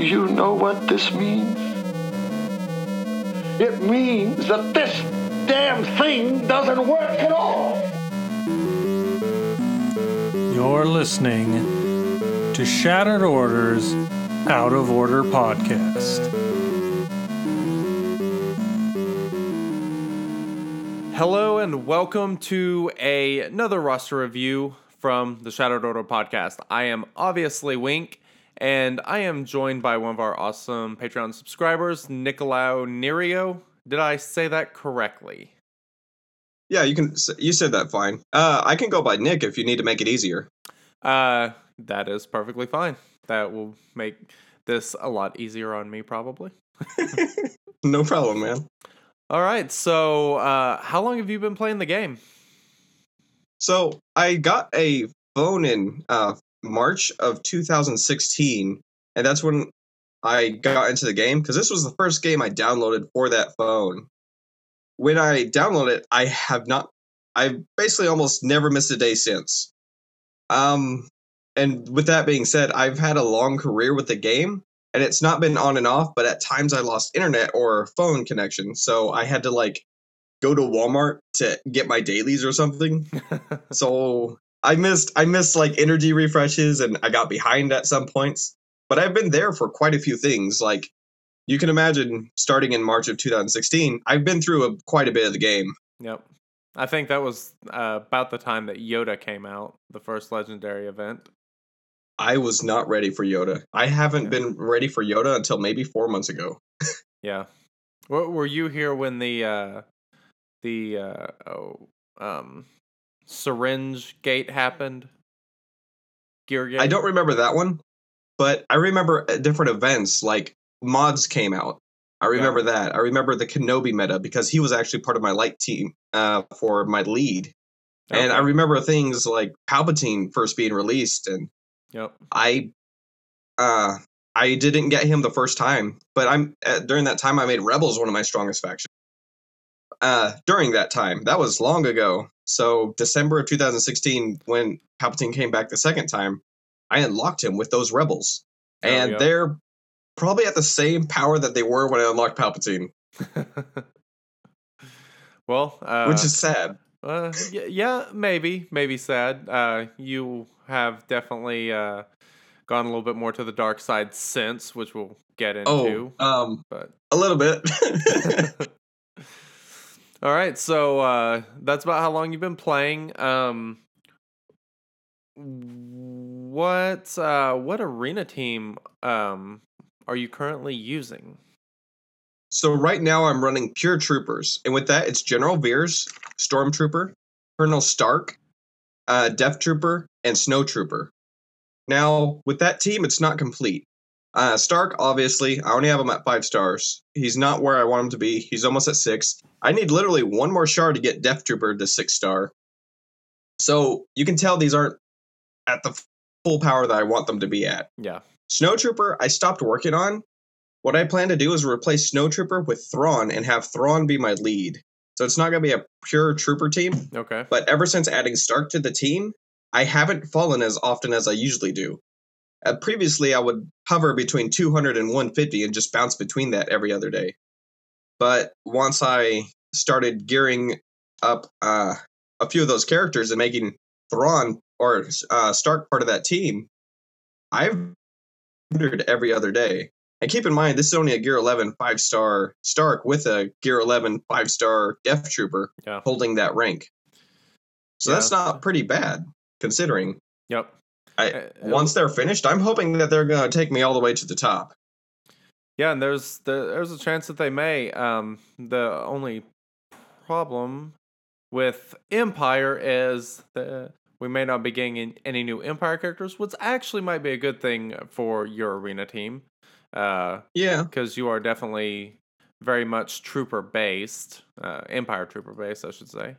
you know what this means? It means that this damn thing doesn't work at all. You're listening to Shattered Orders Out of Order podcast. Hello and welcome to a, another roster review from the Shattered Order podcast. I am obviously Wink, and I am joined by one of our awesome Patreon subscribers, Nicolau Nerio. Did I say that correctly? Yeah, you can. You said that fine. Uh, I can go by Nick if you need to make it easier. Uh, that is perfectly fine. That will make this a lot easier on me, probably. No problem, man. All right, so uh, how long have you been playing the game? So I got a phone in uh, March of 2016, and that's when I got into the game because this was the first game I downloaded for that phone. When I downloaded it, I have not. I basically almost never missed a day since. Um, and with that being said, I've had a long career with the game, and it's not been on and off. But at times, I lost internet or phone connection, so I had to like go to Walmart to get my dailies or something so I missed I missed like energy refreshes and I got behind at some points. But I've been there for quite a few things. Like you can imagine starting in March of 2016, I've been through a, quite a bit of the game. Yep. I think that was uh, about the time that Yoda came out, the first legendary event. I was not ready for Yoda. I haven't Yeah. been ready for Yoda until maybe 4 months ago. Yeah. Were, were you here when the uh the uh oh um syringe gate happened? Gear gate? I don't remember that one, but I remember uh, different events like mods came out. I remember that. I remember the Kenobi meta because he was actually part of my light team uh, for my lead. And I remember things like Palpatine first being released, and Yep. I, uh, I didn't get him the first time, but I'm uh, during that time I made Rebels one of my strongest factions. Uh, during that time, that was long ago. So December of 2016, when Palpatine came back the second time, I unlocked him with those Rebels, Oh, and yeah. they're probably at the same power that they were when I unlocked Palpatine, well, uh which is sad. uh, y- yeah, maybe, maybe sad. Uh you have definitely uh gone a little bit more to the dark side since, which we'll get into. Oh, um, but a little bit. All right, so uh, that's about how long you've been playing. Um, what uh, what arena team um, are you currently using? So right now I'm running pure troopers, and with that it's General Veers, Stormtrooper, Colonel Starck, uh, Death Trooper, and Snow Trooper. Now with that team, it's not complete. Uh, Starck, obviously, I only have him at five stars. He's not where I want him to be. He's almost at six. I need literally one more shard to get Death Trooper to six star. So you can tell these aren't at the full power that I want them to be at. Yeah, Snow Trooper, I stopped working on. What I plan to do is replace Snow Trooper with Thrawn and have Thrawn be my lead. So it's not going to be a pure trooper team, okay, but ever since adding Starck to the team, I haven't fallen as often as I usually do. Uh, previously, I would hover between 200 and 150 and just bounce between that every other day. But once I started gearing up uh, a few of those characters and making Thrawn or uh, Starck part of that team, I've hundred every other day. And keep in mind, this is only a Gear 11 five star Starck with a Gear 11 five star Death Trooper yeah, holding that rank. So that's not pretty bad considering. yep. I, Uh, once they're finished, I'm hoping that they're going to take me all the way to the top. Yeah, and there's there, there's a chance that they may. Um, the only problem with Empire is that we may not be getting any new Empire characters, which actually might be a good thing for your arena team, because Yeah. Because you are definitely very much trooper based, uh, Empire trooper based, I should say.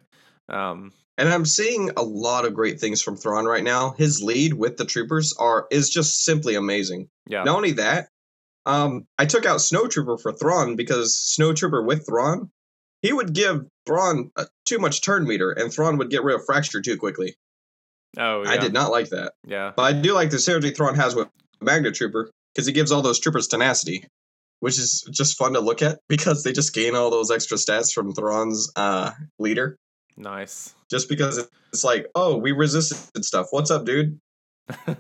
Um, And I'm seeing a lot of great things from Thrawn right now. His lead with the troopers are is just simply amazing. yeah, Not only that, um, I took out Snowtrooper for Thrawn because Snowtrooper with Thrawn, he would give Thrawn uh, too much turn meter, and Thrawn would get rid of Fracture too quickly. oh yeah, I did not like that. yeah, But I do like the synergy Thrawn has with Magmatrooper. because he gives all those troopers tenacity, which is just fun to look at because they just gain all those extra stats from Thrawn's uh, leader. Nice. Just because it's like, oh, we resisted stuff. What's up, dude?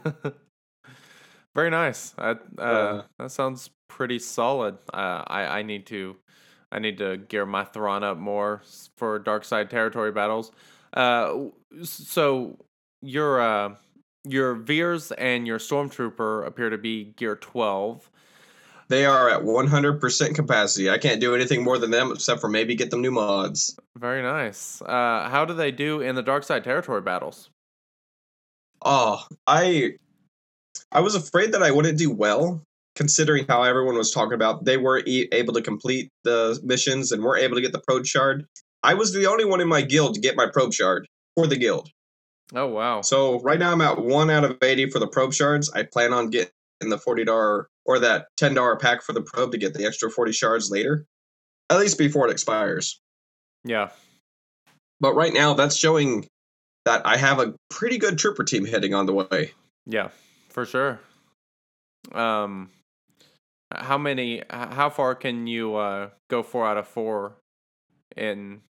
Very nice. I, uh, Uh, that sounds pretty solid. Uh, I I need to I need to gear my Thrawn up more for dark side territory battles. Uh, so your uh your Veers and your Stormtrooper appear to be gear twelve. They are at 100% capacity. I can't do anything more than them except for maybe get them new mods. Very nice. Uh, how do they do in the dark side territory battles? Oh, I I was afraid that I wouldn't do well considering how everyone was talking about they were e- able to complete the missions and weren't able to get the probe shard. I was the only one in my guild to get my probe shard for the guild. Oh wow. So right now I'm at 1 out of 80 for the probe shards. I plan on getting the $40 or that $10 pack for the probe to get the extra 40 shards later. At least before it expires. Yeah. But right now that's showing that I have a pretty good trooper team heading on the way. Yeah, for sure. Um, how many? How far can you uh go four out of four? In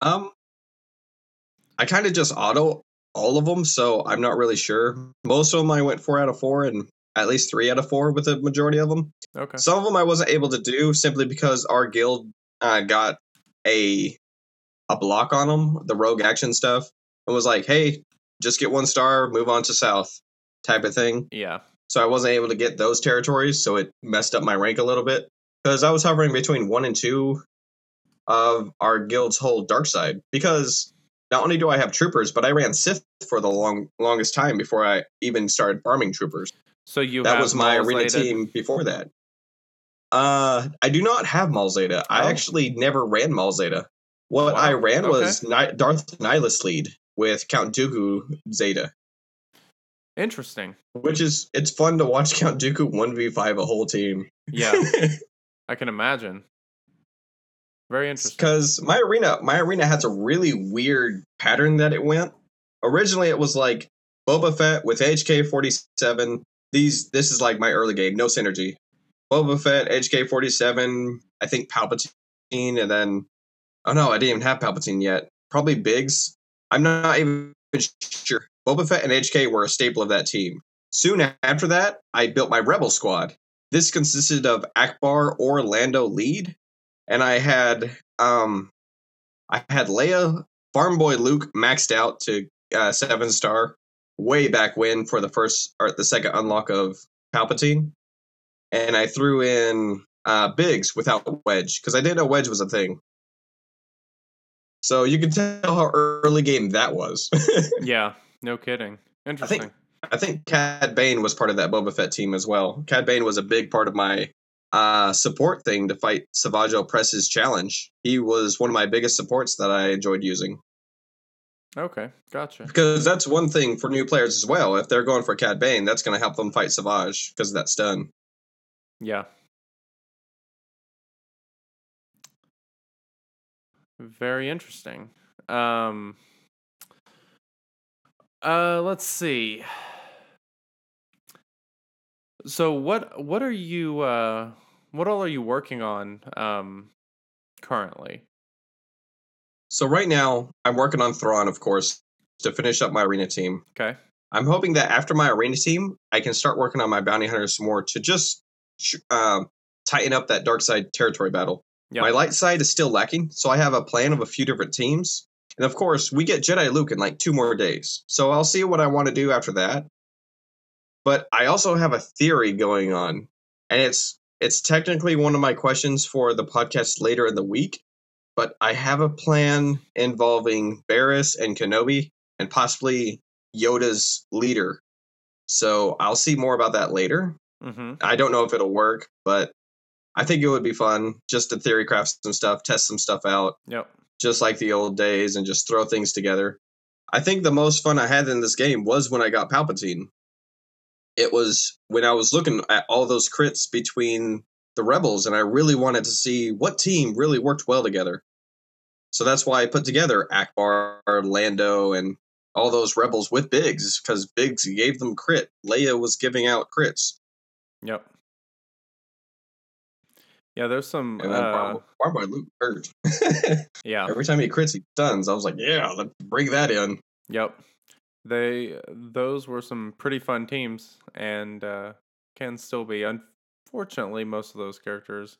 Um, I kind of just auto all of them, so I'm not really sure. Most of them I went four out of four, and at least three out of four with the majority of them. okay. Some of them I wasn't able to do simply because our guild uh, got a a block on them, the rogue action stuff, and was like, "Hey, just get one star, move on to south," type of thing. Yeah. So I wasn't able to get those territories, so it messed up my rank a little bit because I was hovering between one and two of our guild's whole dark side. Because not only do I have troopers, but I ran Sith for the long longest time before I even started farming troopers. So you that was my arena Zeta? team before that. Uh, I do not have Malzeta. I Oh. actually never ran Malzeta. What I ran okay. was Ni- Darth Nihilus lead with Count Dooku Zeta. Interesting. Which is it's fun to watch Count Dooku one v five a whole team. Yeah, I can imagine. Very interesting. Because my arena, my arena has a really weird pattern that it went. Originally, it was like Boba Fett with HK forty seven. These this is like my early game, no synergy. Boba Fett, HK forty seven. I think Palpatine, and then oh no, I didn't even have Palpatine yet. Probably Biggs. I'm not even sure. Boba Fett and HK were a staple of that team. Soon after that, I built my Rebel squad. This consisted of Ackbar or Lando lead, and I had um, I had Leia, Farm Boy Luke maxed out to uh, seven star way back when for the first or the second unlock of Palpatine, and I threw in uh, Biggs without Wedge because I didn't know Wedge was a thing. So you can tell how early game that was. Yeah, no kidding. Interesting. I think Cad Bane was part of that Boba Fett team as well. Cad Bane was a big part of my uh, support thing to fight Savage Opress's challenge. He was one of my biggest supports that I enjoyed using Okay, gotcha. because that's one thing for new players as well. If they're going for Cad Bane, that's going to help them fight Savage because of that stun. Yeah. Very interesting. Um uh let's see. So what what are you uh what all are you working on um currently? So right now, I'm working on Thrawn, of course, to finish up my arena team. Okay. I'm hoping that after my arena team, I can start working on my bounty hunters some more to just um, tighten up that dark side territory battle. Yeah. My light side is still lacking, so I have a plan of a few different teams. And of course, we get Jedi Luke in like two more days. So I'll see what I want to do after that. But I also have a theory going on, and it's it's technically one of my questions for the podcast later in the week. But I have a plan involving Barris and Kenobi and possibly Yoda's leader. So I'll see more about that later. Mhm. I don't know if it'll work, but I think it would be fun just to theory craft some stuff, test some stuff out, Yep. just like the old days, and just throw things together. I think the most fun I had in this game was when I got Palpatine. It was when I was looking at all those crits between the rebels, and I really wanted to see what team really worked well together. So that's why I put together Ackbar, Lando, and all those rebels with Biggs, because Biggs gave them crit. Leia was giving out crits. Yep. Yeah, there's some. And then Uh, Luke hurt. yeah. Every time he crits, he stuns. I was like, yeah, let's bring that in. Yep. They those were some pretty fun teams and uh, can still be. Unfortunately, most of those characters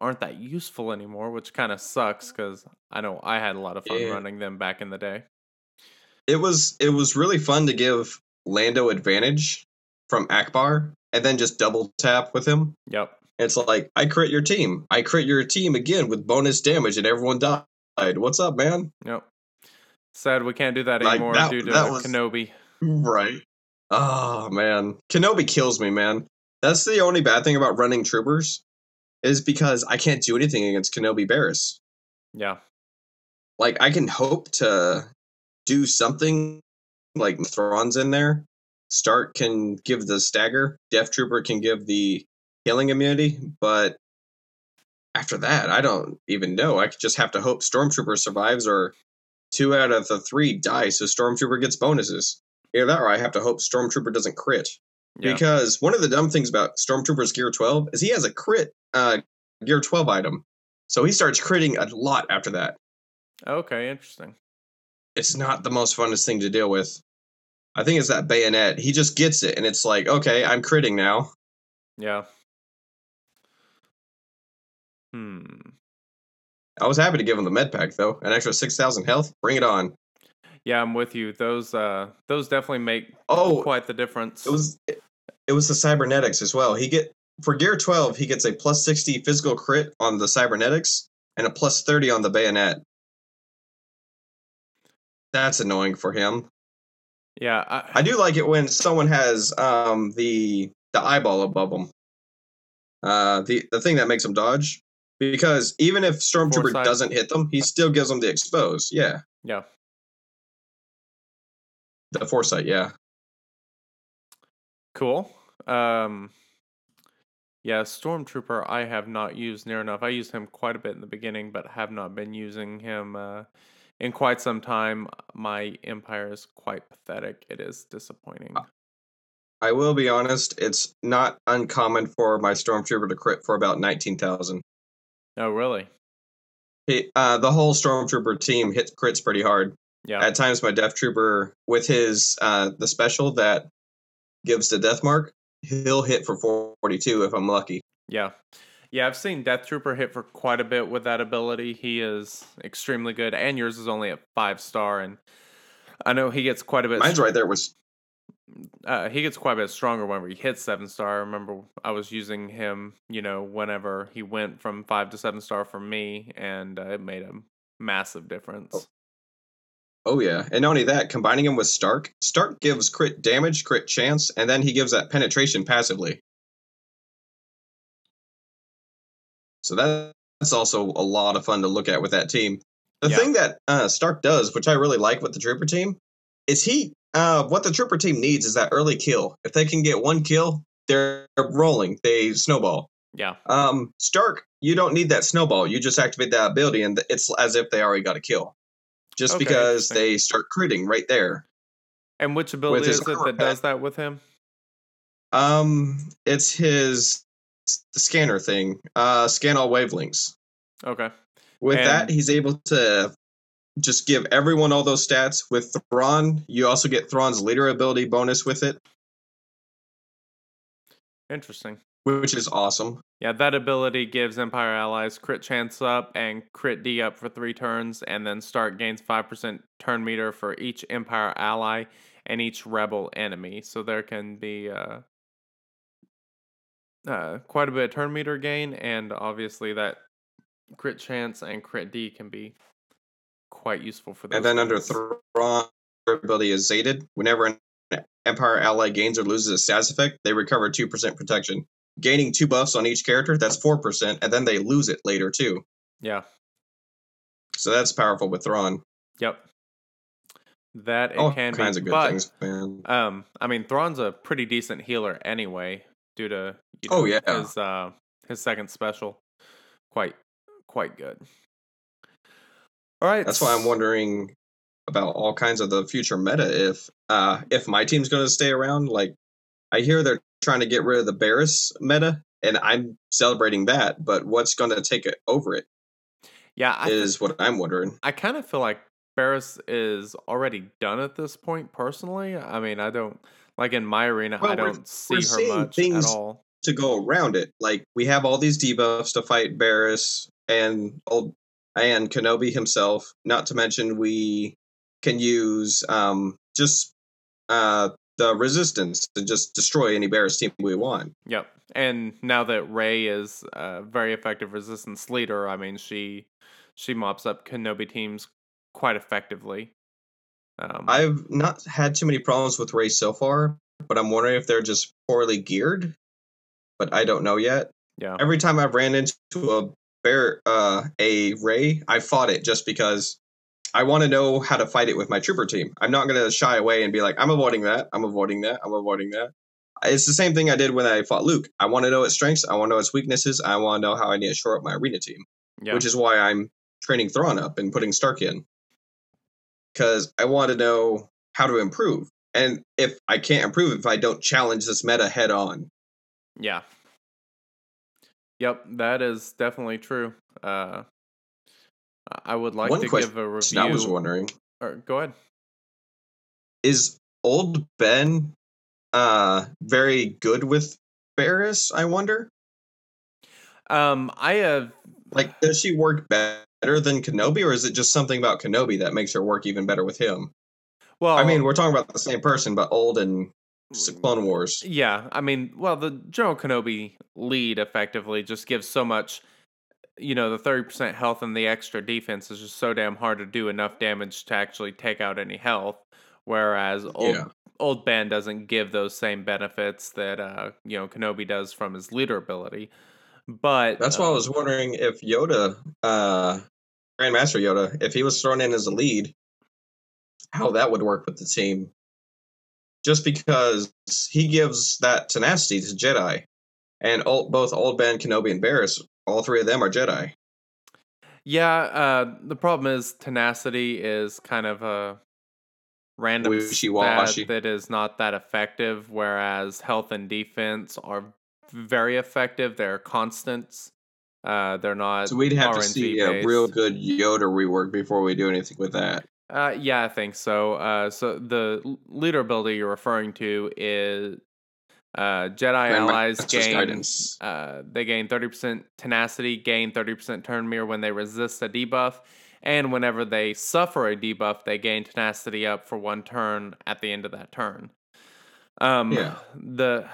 aren't that useful anymore, which kind of sucks mm. because I know I had a lot of fun Yeah. running them back in the day. It was it was really fun to give Lando advantage from Ackbar and then just double tap with him. Yep. It's like I crit your team. I crit your team again with bonus damage, and everyone died. What's up, man? Yep. Sad we can't do that Like, anymore that- due to that was- Kenobi. Right. Oh man, Kenobi kills me, man. That's the only bad thing about running troopers, is because I can't do anything against Kenobi Barris. Yeah. Like I can hope to do something, like Thrawn's in there. Starck can give the stagger. Death Trooper can give the healing immunity, but after that, I don't even know. I just have to hope Stormtrooper survives, or two out of the three die, so Stormtrooper gets bonuses. Either that, or I have to hope Stormtrooper doesn't crit. Yeah. Because one of the dumb things about Stormtrooper's Gear 12 is he has a crit uh, Gear 12 item. So he starts critting a lot after that. Okay, interesting. It's not the most funnest thing to deal with. I think it's that bayonet. He just gets it, and it's like, okay, I'm critting now. Yeah. Hmm. I was happy to give him the med pack though, an extra six thousand health. Bring it on. Yeah, I'm with you. Those uh those definitely make Oh, quite the difference. it was it was the cybernetics as well. He get for gear twelve, he gets a plus sixty physical crit on the cybernetics and a plus thirty on the bayonet. That's annoying for him. yeah, I, I do like it when someone has um the the eyeball above them. Uh, the the thing that makes them dodge, because even if Stormtrooper doesn't hit them, he still gives them the expose. Yeah, yeah. The foresight. Yeah, Cool. Um yeah, Stormtrooper I have not used near enough. I used him quite a bit in the beginning, but have not been using him uh in quite some time. My empire is quite pathetic. It is disappointing. I will be honest. It's not uncommon for my Stormtrooper to crit for about nineteen thousand. Oh, really? He, Uh, the whole Stormtrooper team hits crits pretty hard. Yeah. At times, my Death Trooper with his uh the special that gives the death mark, he'll hit for forty two if I'm lucky. Yeah. Yeah, I've seen Death Trooper hit for quite a bit with that ability. He is extremely good, and yours is only a five star, and I know he gets quite a bit. Mine's right there with uh, he gets quite a bit stronger whenever he hits seven star. I remember I was using him, you know, whenever he went from five to seven star for me, and uh, it made a massive difference. Oh yeah, and not only that, combining him with Starck, Starck gives crit damage, crit chance, and then he gives that penetration passively. So that's also a lot of fun to look at with that team. The Yeah. thing that uh, Starck does, which I really like with the Trooper team, is he uh, what the Trooper team needs is that early kill. If they can get one kill, they're rolling. They snowball. Yeah, Um, Starck, you don't need that snowball. You just activate that ability, and it's as if they already got a kill, just Okay, because they start critting right there. and which ability is it that does that with him? Um, it's his the scanner thing. Uh, scan all wavelengths. Okay, With And- that, he's able to just give everyone all those stats. With Thrawn, you also get Thrawn's leader ability bonus with it, interesting. which is awesome. Yeah, that ability gives Empire allies crit chance up and crit D up for three turns, and then Starck gains 5% turn meter for each Empire ally and each rebel enemy. So there can be uh, uh, quite a bit of turn meter gain, and obviously that crit chance and crit D can be quite useful for those. And then under things. Thrawn, ability is Zated. Whenever an Empire ally gains or loses a status effect, they recover 2% protection. Gaining two buffs on each character, that's 4%, and then they lose it later too. Yeah, So that's powerful with Thrawn. yep. That it All can kinds be. of good but, things, man. Um, I mean, Thrawn's a pretty decent healer anyway, due to you Oh, yeah. his uh his second special, quite quite good. All right, That's why I'm wondering about all kinds of the future meta. If uh if my team's going to stay around, like I hear they're trying to get rid of the Barris meta and I'm celebrating that. But what's going to take it over it Yeah, I, is what I'm wondering. I kind of feel like Barris is already done at this point. Personally, I mean, I don't like in my arena. Well, I don't see her much at all. to go around it. Like we have all these debuffs to fight Barris and old and Kenobi himself. Not to mention we can use um just uh the resistance to just destroy any Barris team we want. Yep. And now that Rey is a very effective resistance leader, I mean, she she mops up Kenobi teams quite effectively. Um, I've not had too many problems with Rey so far, but I'm wondering if they're just poorly geared. But I don't know yet. yeah. every time I've ran into a bear, uh, a Rey, I fought it just because I want to know how to fight it with my trooper team. I'm not going to shy away and be like, I'm avoiding that, I'm avoiding that, I'm avoiding that. It's the same thing I did when I fought Luke. I want to know its strengths, I want to know its weaknesses, I want to know how I need to shore up my arena team, yeah. which is why I'm training Thrawn up and putting Starck in. Because I want to know how to improve. And if I can't improve if I don't challenge this meta head on. Yeah. Yep, that is definitely true. Uh, I would like One to question give a review. I was wondering or, go ahead. is old Ben uh very good with Barris, I wonder? Um, I have Like does she work better than Kenobi or is it just something about Kenobi that makes her work even better with him? well. I mean, we're talking about the same person but old and Clone Wars. Yeah, I mean, well, the General Kenobi lead effectively just gives so much. You know, the thirty percent health and the extra defense is just so damn hard to do enough damage to actually take out any health. Whereas old Yeah. old Ben doesn't give those same benefits that uh you know Kenobi does from his leader ability. But That's why I um, was wondering if Yoda uh Grandmaster Yoda, if he was thrown in as a lead, how that would work with the team. Just because he gives that tenacity to Jedi. And old, both Old Ben, Kenobi, and Barris, all three of them are Jedi. Yeah, uh, the problem is tenacity is kind of a random stat that is not that effective, whereas health and defense are very effective. They're constants. Uh, they're not. So we'd have to see a real good Yoda rework before we do anything with that. Uh, yeah, I think so. Uh, so the leader ability you're referring to is uh, Jedi allies gain. Uh, they gain 30% tenacity, gain 30% turn meter when they resist a debuff, and whenever they suffer a debuff, they gain tenacity up for one turn at the end of that turn. Um, Yeah. the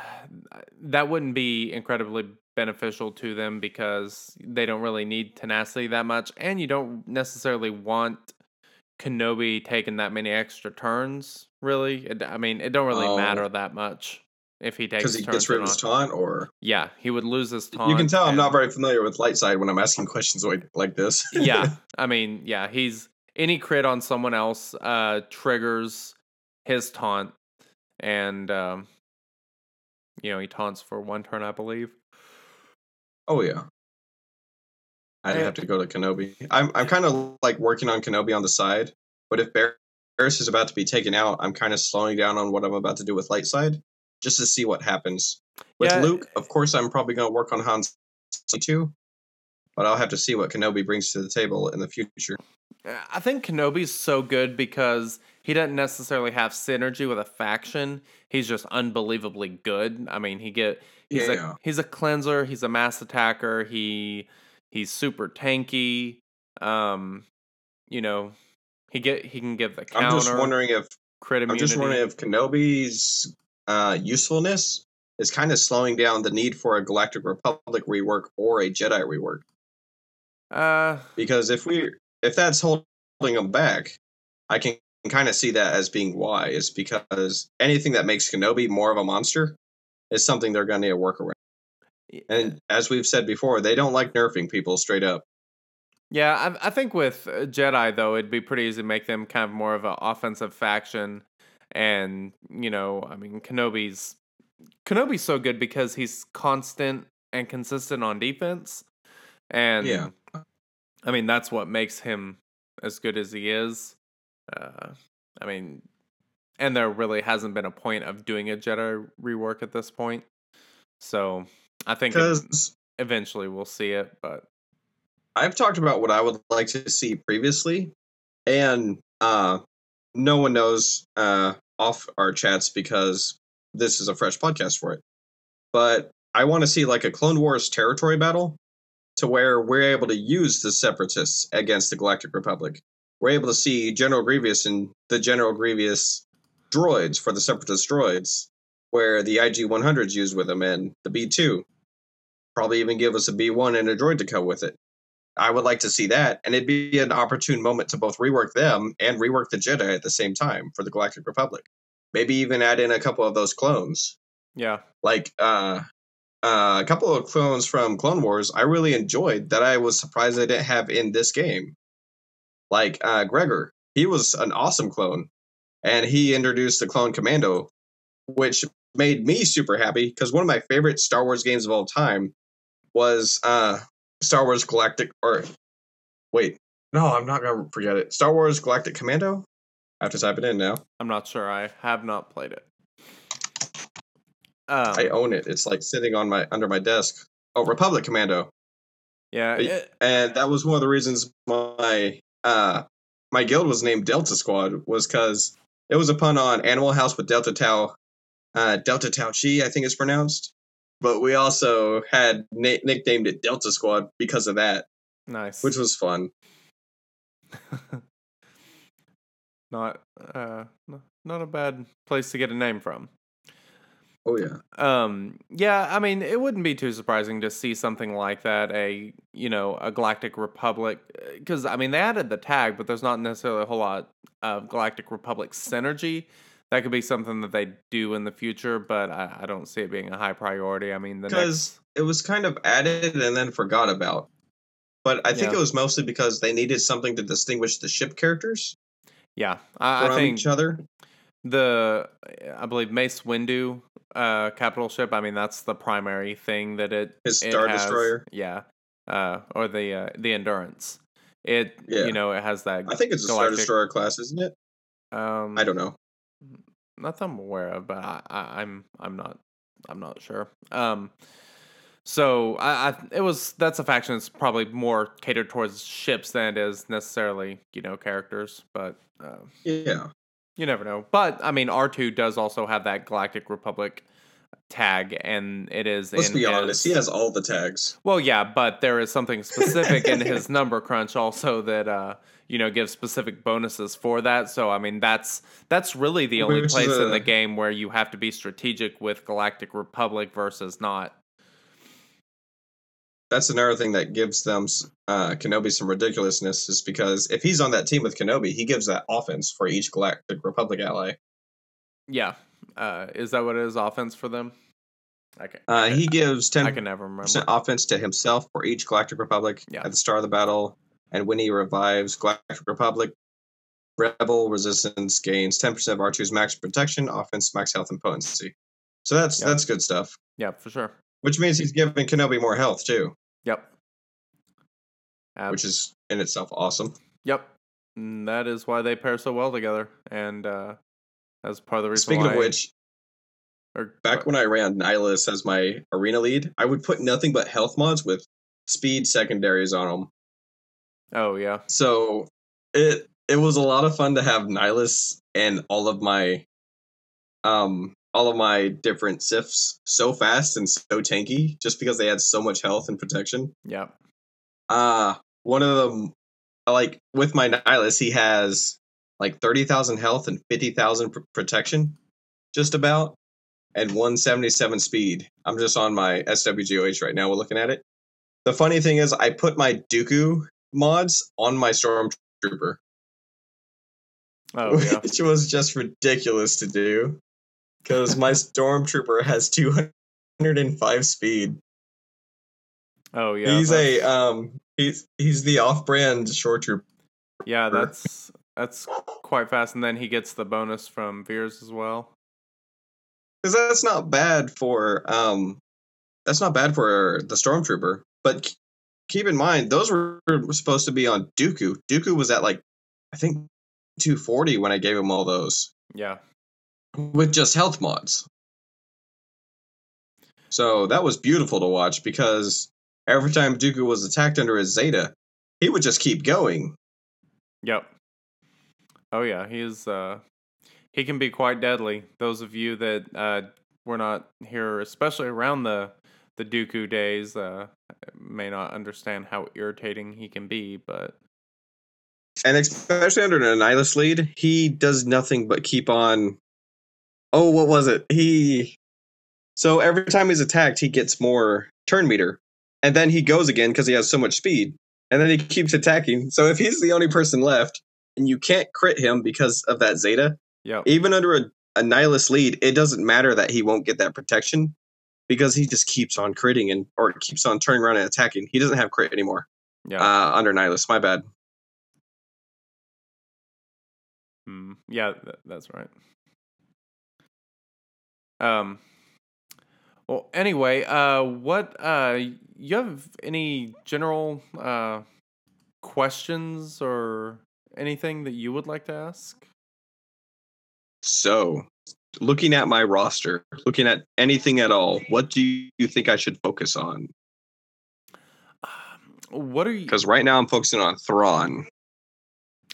that wouldn't be incredibly beneficial to them because they don't really need tenacity that much, and you don't necessarily want Kenobi taking that many extra turns. Really, it, I mean, it don't really Oh. matter that much if he takes Because he gets rid of his taunt, or Yeah, he would lose his taunt. you can tell I'm and- not very familiar with light side when I'm asking questions like like this. yeah, I mean, yeah, he's any crit on someone else uh triggers his taunt, and um, you know he taunts for one turn, I believe. oh yeah. I'd Yeah. have to go to Kenobi. I'm I'm kind of like working on Kenobi on the side, but if Barris is about to be taken out, I'm kind of slowing down on what I'm about to do with light side, just to see what happens. With Yeah. Luke, of course, I'm probably going to work on Han's too, but I'll have to see what Kenobi brings to the table in the future. I think Kenobi's so good because he doesn't necessarily have synergy with a faction. He's just unbelievably good. I mean, he get he's Yeah. a he's a cleanser. He's a mass attacker. He he's super tanky. Um, you know, he get he can give the counter. I'm just wondering if crit I'm just wondering if Kenobi's uh, usefulness is kind of slowing down the need for a Galactic Republic rework or a Jedi rework. uh, Because if we if that's holding them back, I can kind of see that as being why. Is because anything that makes Kenobi more of a monster is something they're going to need to work around. And as we've said before, they don't like nerfing people straight up. Yeah, I, I think with uh, Jedi though, it'd be pretty easy to make them kind of more of an offensive faction, and you know, I mean, Kenobi's Kenobi's so good because he's constant and consistent on defense, and Yeah. I mean that's what makes him as good as he is. Uh, I mean, and there really hasn't been a point of doing a Jedi rework at this point, so I think eventually we'll see it, but I've talked about what I would like to see previously, and uh, no one knows uh, off our chats because this is a fresh podcast for it. But I want to see like a Clone Wars territory battle to where we're able to use the Separatists against the Galactic Republic. We're able to see General Grievous and the General Grievous droids for the Separatist droids, where the IG 100's used with them and the B2. Probably even give us a B1 and a droid to go with it. I would like to see that, and it'd be an opportune moment to both rework them and rework the Jedi at the same time for the Galactic Republic. Maybe even add in a couple of those clones, yeah, like uh, uh, a couple of clones from Clone Wars. I really enjoyed that. I was surprised I didn't have in this game, like uh, Gregor. He was an awesome clone, and he introduced the Clone Commando, which made me super happy because one of my favorite Star Wars games of all time was uh, Star Wars Galactic or wait, no, I'm not gonna forget it. Star Wars Galactic Commando. I have to type it in now. I'm not sure. I have not played it. Um, I own it. It's like sitting on my under my desk. Oh, Republic Commando. yeah, it- And that was one of the reasons my uh my guild was named Delta Squad was because it was a pun on Animal House with Delta Tau, uh, Delta Tau Chi, I think it's pronounced. But we also had na- nicknamed it Delta Squad because of that, nice. which was fun. not uh, not a bad place to get a name from. Oh yeah. Um, yeah, I mean, it wouldn't be too surprising to see something like that. A you know a Galactic Republic, because I mean they added the tag, but there's not necessarily a whole lot of Galactic Republic synergy. That could be something that they do in the future, but I, I don't see it being a high priority. I mean, because next, it was kind of added and then forgot about. But I think Yeah. it was mostly because they needed something to distinguish the ship characters yeah, I, I think each other. the I believe Mace Windu uh capital ship. I mean, that's the primary thing that it His it Star has- Destroyer. yeah, uh, or the uh, the Endurance. It Yeah. you know it has that. I think it's a Star Destroyer class, isn't it? Um, I don't know. Not that I'm aware of, but I, I, I'm I'm not I'm not sure. Um, so I, I it was that's a faction that's probably more catered towards ships than it is necessarily you know characters, but uh, Yeah. you never know. But I mean, R two does also have that Galactic Republic tag, and it is. Let's be his, honest. He has all the tags. Well, yeah, but there is something specific in his number crunch also that uh you know gives specific bonuses for that. So I mean that's that's really the only Which place in the game where you have to be strategic with Galactic Republic versus not. That's another thing that gives them uh, Kenobi some ridiculousness is because if he's on that team with Kenobi, he gives that offense for each Galactic Republic ally. Yeah, uh, is that what it is? Offense for them? Okay. Uh, he gives ten I can never remember. offense to himself for each Galactic Republic Yeah. at the start of the battle, and when he revives Galactic Republic, Rebel resistance gains ten percent of R2's max protection, offense, max health, and potency. So that's Yeah. that's good stuff. Yeah, for sure. Which means he's giving Kenobi more health too, Yep. Ab- which is in itself awesome. yep. And that is why they pair so well together, and uh, that's part of the reason. Speaking of which, or, back when I ran Nihilus as my arena lead, I would put nothing but health mods with speed secondaries on them. oh yeah, So it it was a lot of fun to have Nihilus and all of my um all of my different Sifs so fast and so tanky just because they had so much health and protection. yeah, Uh one of them like with my Nihilus he has like 30,000 health and 50,000 pr- protection just about and 177 speed. I'm just on my SWGOH right now we're looking at it. The funny thing is I put my Dooku mods on my Stormtrooper oh yeah. which was just ridiculous to do because my stormtrooper has 205 speed Oh yeah, he's a um he's he's the off-brand short trooper yeah. That's that's quite fast, and then he gets the bonus from Veers as well. because that's not bad for um that's not bad for the stormtrooper but keep in mind those were supposed to be on dooku dooku was at like i think 240 when i gave him all those Yeah, with just health mods So that was beautiful to watch because every time Dooku was attacked under his Zeta, he would just keep going. Yep. Oh yeah, he's uh he can be quite deadly. Those of you that uh were not here, especially around the the Dooku days, uh may not understand how irritating he can be, but And especially under an Nihilus lead, he does nothing but keep on. Oh, what was it? He. So every time he's attacked, he gets more turn meter. And then he goes again because he has so much speed. And then he keeps attacking. So if he's the only person left and you can't crit him because of that Zeta, yep. even under a, a Nihilus lead, it doesn't matter that he won't get that protection because he just keeps on critting and or keeps on turning around and attacking. He doesn't have crit anymore Yeah. uh, under Nihilus. My bad. Mm, yeah, th- that's right. Um. Well, anyway, uh, what uh, you have any general uh questions or anything that you would like to ask? So, looking at my roster, looking at anything at all, what do you think I should focus on? Um, What are you? Because right now I'm focusing on Thrawn.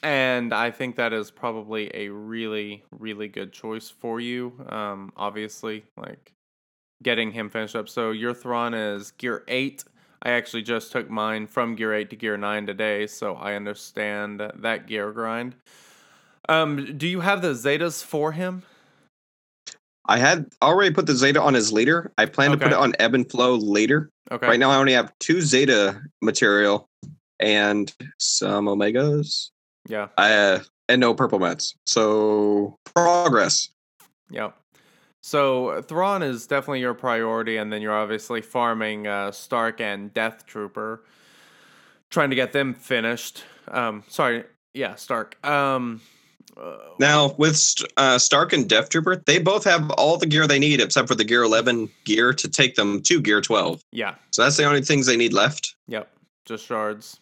And I think that is probably a really, really good choice for you. Um, obviously, like getting him finished up. So your Thrawn is gear eight. I actually just took mine from gear eight to gear nine today, so I understand that gear grind. Um, do you have the Zetas for him? I had already put the Zeta on his leader. I plan to put it on Ebb and Flow later. Okay. Right now I only have two Zeta material and some Omegas. Yeah. Uh, and no purple mats. So progress. Yep. So Thrawn is definitely your priority, and then you're obviously farming uh, Starck and Death Trooper, trying to get them finished. Um, sorry, yeah, Starck. Um, uh, Now with St- uh, Starck and Death Trooper, they both have all the gear they need except for the Gear 11 gear to take them to Gear 12. yeah, So that's the only things they need left. yep, just shards.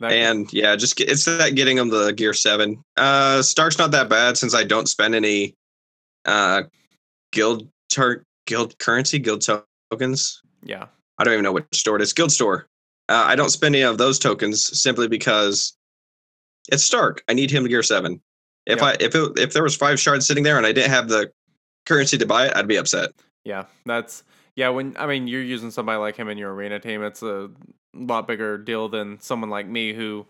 That- And yeah, just it's that getting them the Gear 7. Uh, Starck's not that bad since I don't spend any uh, guild tar- guild currency, guild tokens. yeah, I don't even know which store it is. Guild store. Uh, I don't spend any of those tokens simply because it's Starck. I need him to Gear Seven. If Yeah. I if it, if there was five shards sitting there and I didn't have the currency to buy it, I'd be upset. yeah. That's yeah. When I mean, you're using somebody like him in your arena team, it's a lot bigger deal than someone like me who.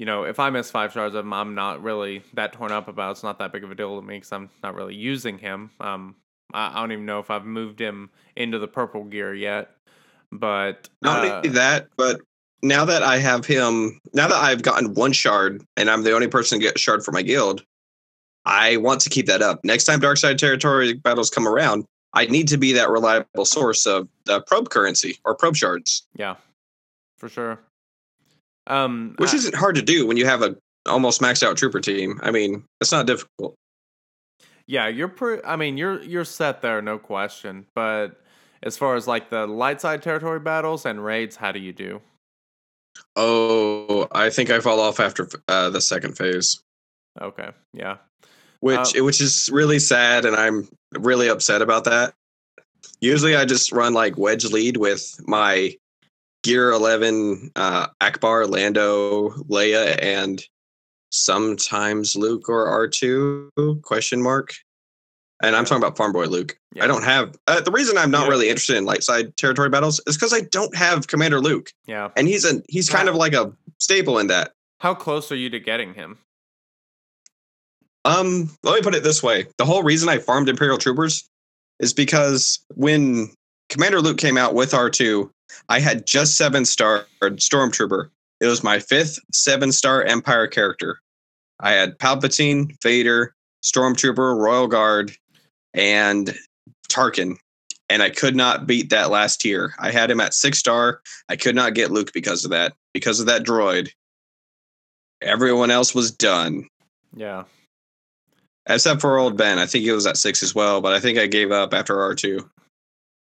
You know, if I miss five shards of him, I'm not really that torn up about. it. It's not that big of a deal to me because I'm not really using him. Um, I, I don't even know if I've moved him into the purple gear yet. But Not uh, only that, but now that I have him, now that I've gotten one shard and I'm the only person to get a shard for my guild, I want to keep that up. Next time Dark Side territory battles come around, I need to be that reliable source of the probe currency or probe shards, yeah, for sure. Um, which I- isn't hard to do when you have a almost maxed out trooper team. I mean, it's not difficult. Yeah, you're pre- I mean, you're you're set there, no question. But as far as like the light side territory battles and raids, how do you do? Oh, I think I fall off after uh, the second phase, Okay, yeah, which Um, which is really sad, and I'm really upset about that. Usually, I just run like wedge lead with my Gear 11, uh, Ackbar, Lando, Leia, and sometimes Luke or R2 question mark. And I'm talking about Farm Boy Luke. yeah, I don't have uh, the reason I'm not Yeah. really interested in light side territory battles is because I don't have Commander Luke, Yeah, and he's a he's kind Wow. of like a staple in that. how close are you to getting him? Um, let me put it this way: the whole reason I farmed Imperial Troopers is because when Commander Luke came out with R two, I had just seven star Stormtrooper. It was my fifth seven star Empire character. I had Palpatine, Vader, Stormtrooper, Royal Guard, and Tarkin. And I could not beat that last tier. I had him at six star. I could not get Luke because of that. Because of that droid. Everyone else was done Yeah, except for old Ben. I think he was at six as well, but I think I gave up after R two.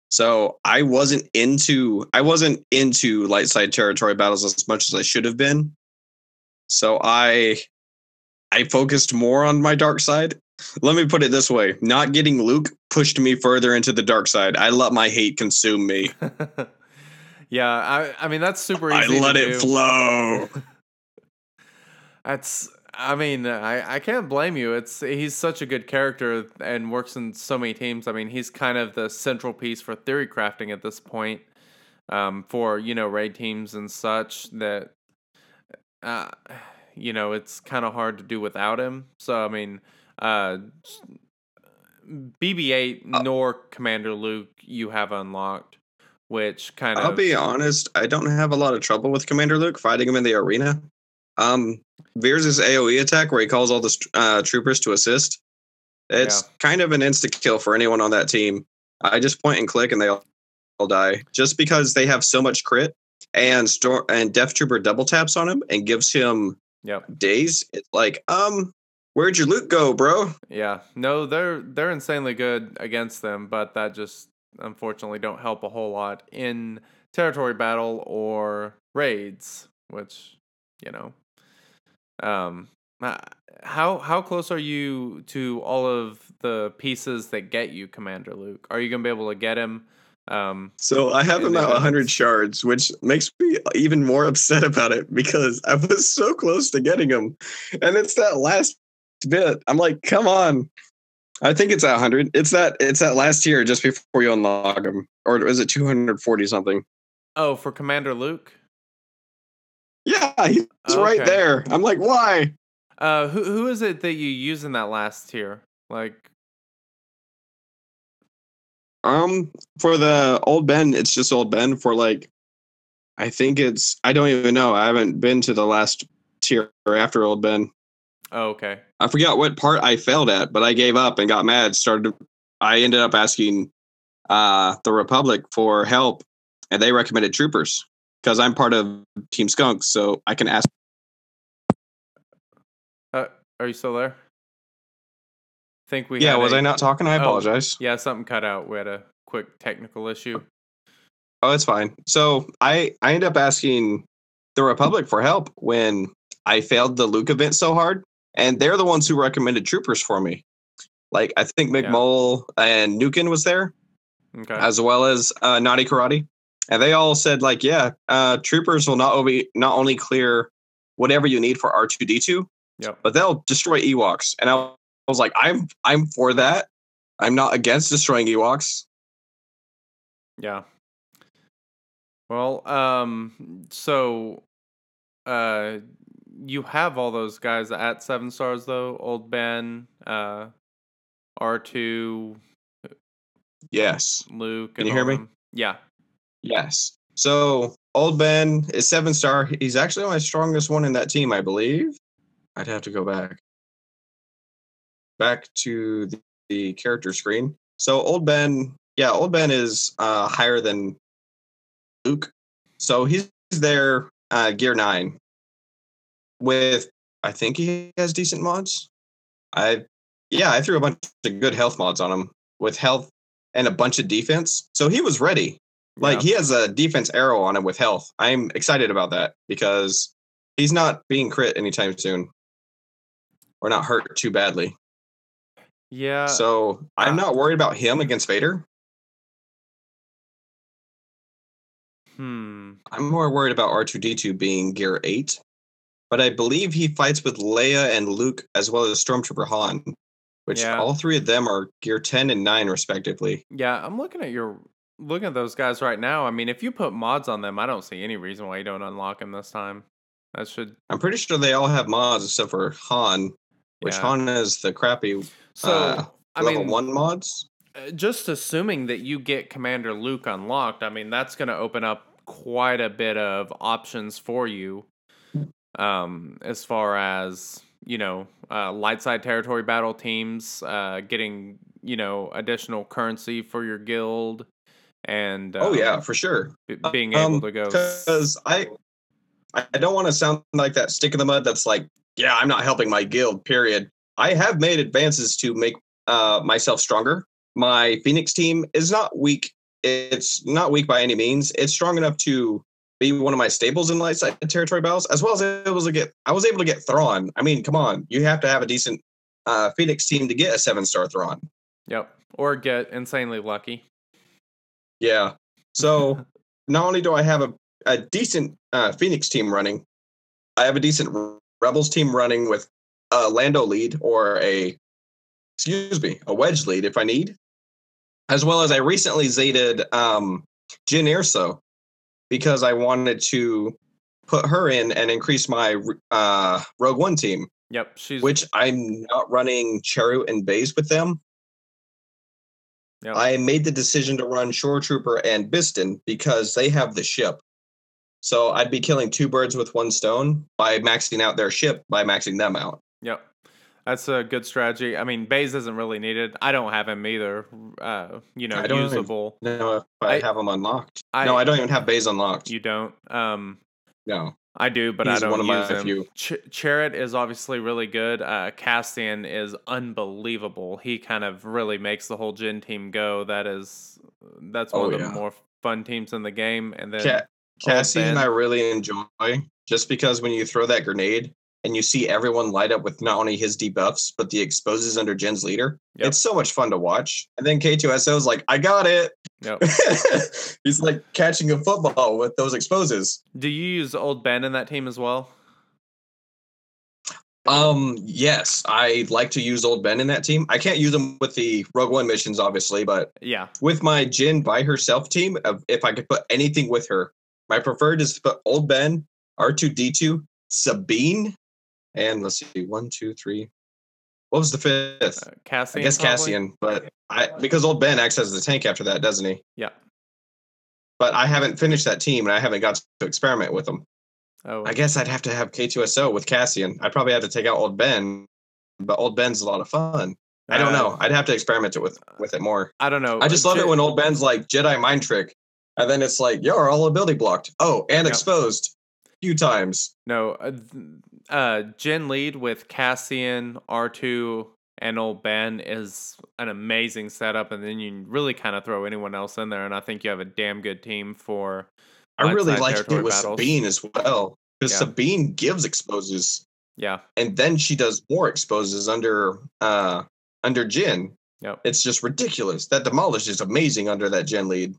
So I wasn't into I wasn't into light side territory battles as much as I should have been. So I I focused more on my dark side, let me put it this way: not getting Luke pushed me further into the dark side. I let my hate consume me. yeah, I I mean that's super easy. I let it do. flow. That's I mean, I, I can't blame you. It's he's such a good character and works in so many teams. I mean, he's kind of the central piece for theory crafting at this point. Um, for you know raid teams and such that, uh, you know, it's kind of hard to do without him. So I mean, uh, BB-8 Uh nor Commander Luke you have unlocked, which kind of I'll be honest. I don't have a lot of trouble with Commander Luke fighting him in the arena. Um, Veers' AOE attack, where he calls all the uh, troopers to assist, it's kind of an insta kill for anyone on that team. I just point and click, and they all, all die just because they have so much crit. And store and Death Trooper double taps on him and gives him Yep. days. It's like, um, where'd your loot go, bro? Yeah, no, they're they're insanely good against them, but that just unfortunately don't help a whole lot in territory battle or raids, which you know. Um, uh, how how close are you to all of the pieces that get you Commander Luke? Are you gonna be able to get him? Um, So I have at 100 shards, which makes me even more upset about it because I was so close to getting him. And it's that last bit. I'm like, come on. I think it's at 100. It's that it's that last tier just before you unlock him. Or is it 240 something? oh, for Commander Luke. Yeah, he's right there. I'm like, why? Uh, who who is it that you use in that last tier? Like, Um, for the old Ben, it's just old Ben. For like, I think it's I don't even know. I haven't been to the last tier after old Ben. oh, okay. I forgot what part I failed at, but I gave up and got mad. Started. I ended up asking uh, the Republic for help, and they recommended Troopers because I'm part of Team Skunk, so I can ask. Uh, are you still there? I Think we Yeah, was a- I not talking? I Oh. apologize. Yeah, something cut out. We had a quick technical issue. Oh, it's fine. So I I end up asking the Republic for help when I failed the Luke event so hard, and they're the ones who recommended Troopers for me. Like I think Yeah. And Nukin was there. Okay. as well as uh, Naughty Karate, and they all said like, yeah, uh, troopers will not only not only clear whatever you need for R two D two, but they'll destroy Ewoks. And I was like, I'm I'm for that. I'm not against destroying Ewoks. Yeah. Well, um, so, uh, you have all those guys at seven stars though. Old Ben, uh, R two, Yes, Luke. Can and you hear all me? them. Yeah. Yes. So old Ben is seven star. He's actually my strongest one in that team, I believe. I'd have to go back back to the, the character screen. So old Ben, yeah, old Ben is uh, higher than Luke. So he's there uh, gear nine with I think he has decent mods. I yeah, I threw a bunch of good health mods on him with health and a bunch of defense. So he was ready. Like Yeah. he has a defense arrow on him with health. I'm excited about that because he's not being crit anytime soon. Or not hurt too badly. Yeah. so I'm not worried about him against Vader. hmm. I'm more worried about R2D2 being gear 8. But I believe he fights with Leia and Luke as well as Stormtrooper Han, which Yeah. all three of them are gear 10 and 9 respectively. Yeah, I'm looking at your looking at those guys right now. I mean, if you put mods on them, I don't see any reason why you don't unlock them this time. That should I'm pretty sure they all have mods except for Han, which Yeah. Han is the crappy so. uh, I level mean, 1 mods. uh, just assuming that you get Commander Luke unlocked, I mean, that's going to open up quite a bit of options for you. Um, as far as you know, uh, light side territory battle teams, uh, getting you know additional currency for your guild, and oh yeah, um, for sure. b- being able Um, to go. because I I don't want to sound like that stick in the mud that's like, yeah, I'm not helping my guild, period. I have made advances to make uh, myself stronger. My Phoenix team is not weak. It's not weak by any means. It's strong enough to be one of my staples in light side territory battles, as well as able to get I was able to get Thrawn. I mean, come on, you have to have a decent uh, Phoenix team to get a seven star Thrawn. Yep. Or get insanely lucky. Yeah. So not only do I have a, a decent uh, Phoenix team running, I have a decent Rebels team running with a Lando lead or a, excuse me, a wedge lead if I need, as well as I recently zated um, Jyn Erso because I wanted to put her in and increase my uh, Rogue One team. Yep, she's which I'm not running Chirrut and Baze with them. Yep. I made the decision to run Shore Trooper and Bistan because they have the ship. So I'd be killing two birds with one stone by maxing out their ship by maxing them out. Yep. That's a good strategy. I mean, Baze isn't really needed. I don't have him either. Uh, you know, I don't even- usable. No, I, I- have him unlocked. I, no, I don't even have Baze unlocked. You don't. Um, no. I do, but I don't one of my use him. few. Ch- Chirrut is obviously really good. Uh, Cassian is unbelievable. He kind of really makes the whole Jyn team go. That is, that's one Oh, of the yeah. more fun teams in the game. And then Ca- Cassian. I really enjoy just because when you throw that grenade and you see everyone light up with not only his debuffs but the exposes under Jyn's leader, Yep. it's so much fun to watch. And then K2SO is like, I got it. Yep. He's like catching a football with those exposes. do you use Old Ben in that team as well? Um, yes, I like to use old Ben in that team. I can't use him with the Rogue One missions, obviously, but Yeah. with my Jyn by herself team, if I could put anything with her, my preferred is to put old Ben, R2D2, Sabine, and let's see, one, two, three. What was the fifth? Uh, Cassian. I guess probably? Cassian, but I because old Ben acts as the tank after that, doesn't he? Yeah. But I haven't finished that team and I haven't got to experiment with them. Oh, I guess I'd have to have K2SO with Cassian. I'd probably have to take out old Ben, but old Ben's a lot of fun. I don't uh, know. I'd have to experiment it with with it more. I don't know. I just love it when old Ben's like Jedi mind trick, and then it's like you're all ability blocked. Oh, and Yep. exposed a few times. No, uh, th- uh, Jyn lead with Cassian, R2, and old Ben is an amazing setup, and then you really kind of throw anyone else in there, and I think you have a damn good team for. I really like it with battles. Sabine as well because Yeah. Sabine gives exposes, Yeah, and then she does more exposes under uh under Jyn. Yep. It's just ridiculous. That demolish is amazing under that Jyn lead.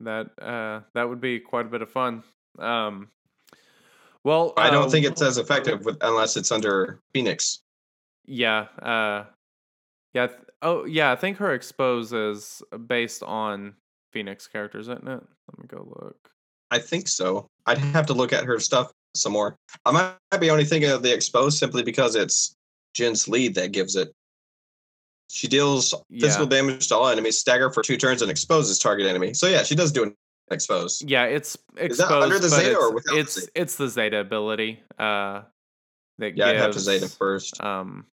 that uh, that would be quite a bit of fun. Um, well, I don't uh, think it's as effective with, unless it's under Phoenix. Yeah. Uh, yeah. th- oh, yeah. I think her expose is based on Phoenix characters, isn't it? Let me go look. I think so. I'd have to look at her stuff some more. I might be only thinking of the expose simply because it's Jyn's lead that gives it. She deals physical Yeah. damage to all enemies, stagger for two turns, and exposes target enemy. So yeah, she does do an expose. Yeah, it's exposed. Is that under the Zeta it's, or without the It's Zeta? it's the Zeta ability. Uh, that Yeah, I'd have to gives, Zeta first. Um,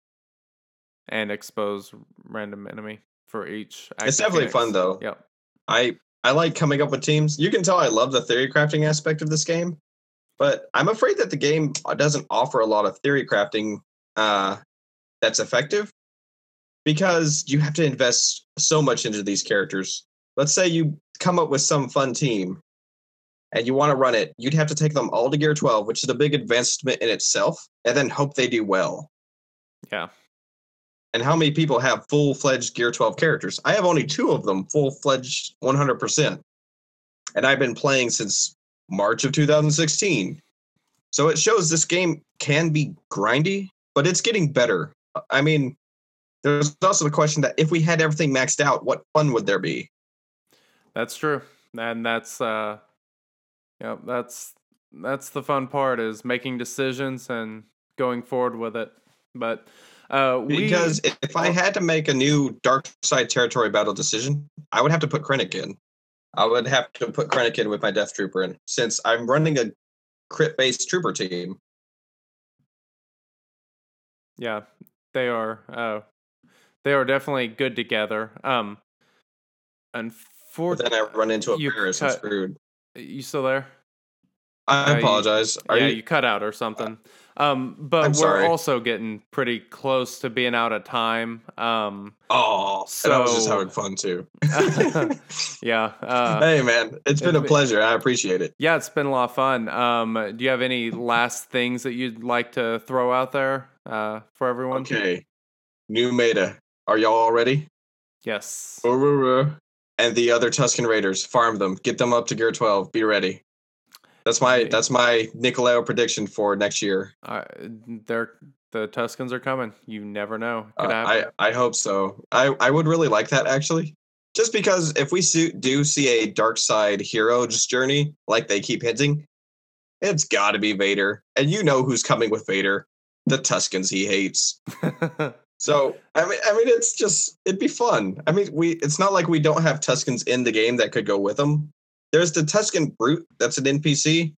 and expose random enemy for each. It's definitely Phoenix. fun though. Yep. I I like coming up with teams. You can tell I love the theory crafting aspect of this game, but I'm afraid that the game doesn't offer a lot of theory crafting uh, that's effective because you have to invest so much into these characters. Let's say you come up with some fun team and you want to run it, you'd have to take them all to Gear 12, which is a big advancement in itself, and then hope they do well. Yeah. And how many people have full fledged Gear 12 characters? I have only two of them full fledged 100%. And I've been playing since March of 2016. So it shows this game can be grindy, but it's getting better. I mean, there's also the question that if we had everything maxed out, what fun would there be? That's true, and that's uh, yeah, that's that's the fun part is making decisions and going forward with it. But uh, we Because if I had to make a new Dark Side Territory battle decision, I would have to put Krennic in. I would have to put Krennic in with my Death Trooper in, since I'm running a crit-based trooper team. yeah, they are uh, they are definitely good together. Um, But then I run into a You Paris and screwed. you still there? I Uh, you- apologize. Are yeah, you, you, cut out or something. Um, but I'm we're sorry. also getting pretty close to being out of time. Um, Oh, and I was just having fun too. yeah. Uh, hey man, it's been a pleasure. I appreciate it. Yeah, it's been a lot of fun. Um, do you have any last things that you'd like to throw out there uh, for everyone? Okay. new meta. Are y'all all ready? Yes. And the other Tusken Raiders, farm them, get them up to gear 12. Be ready. That's my that's my Nicolao prediction for next year. Uh, they're the Tuskens are coming. You never know. Uh, I. I hope so. I I would really like that actually. Just because if we see, do see a dark side hero's journey, like they keep hinting, it's got to be Vader, and you know who's coming with Vader, the Tuskens he hates. So I mean, I mean, it's just it'd be fun. I mean, we it's not like we don't have Tuskens in the game that could go with them. There's the Tusken brute that's an NPC,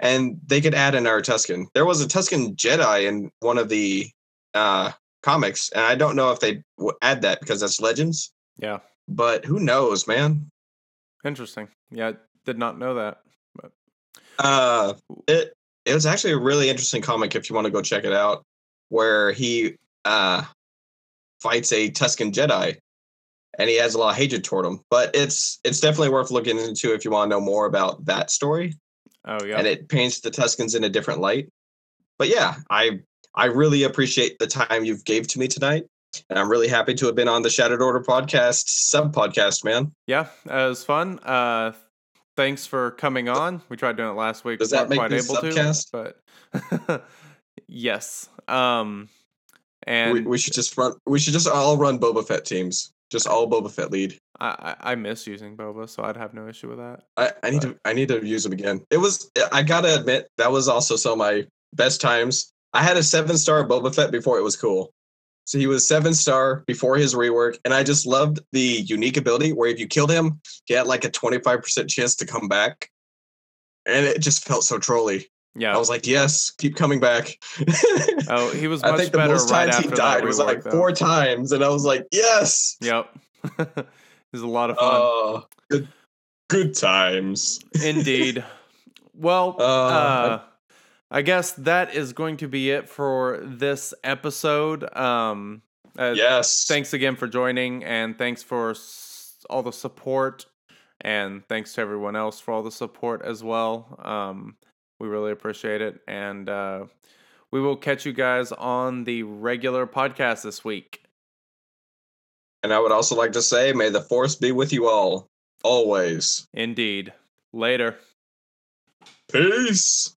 and they could add in our Tusken. There was a Tusken Jedi in one of the uh, comics, and I don't know if they add that because that's Legends. yeah. But who knows, man? Interesting. Yeah, I did not know that. Uh, it it was actually a really interesting comic if you want to go check it out, where he uh fights a Tusken Jedi, and he has a lot of hatred toward him. But it's it's definitely worth looking into if you want to know more about that story, Oh yeah. and it paints the Tuskens in a different light. But yeah, I I really appreciate the time you've gave to me tonight, and I'm really happy to have been on the Shattered Order podcast sub podcast, man. Yeah, it was fun. Uh, thanks for coming on. We tried doing it last week. Does that weren't make quite able subcast? to, but yes. Um, and we, we should just run. We should just all run Boba Fett teams. Just all Boba Fett lead. I, I I miss using boba, so I'd have no issue with that. I, I need to I need to use him again. It was I gotta admit that was also some of my best times. I had a seven star Boba Fett before it was cool. So he was seven star before his rework, and I just loved the unique ability where if you killed him, he had like a twenty five percent chance to come back, and it just felt so trolly. Yeah. I was like, yes, keep coming back. oh, he was I much think the better most right times he died was like though. four times, and I was like, yes. Yep. it was a lot of fun. Oh, good, good times. Indeed. Well, Uh, uh, I guess that is going to be it for this episode. Um, uh, Yes. Thanks again for joining, and thanks for s- all the support, and thanks to everyone else for all the support as well. Um, we really appreciate it, and uh, we will catch you guys on the regular podcast this week. And I would also like to say, may the force be with you all, always. Indeed. Later. Peace.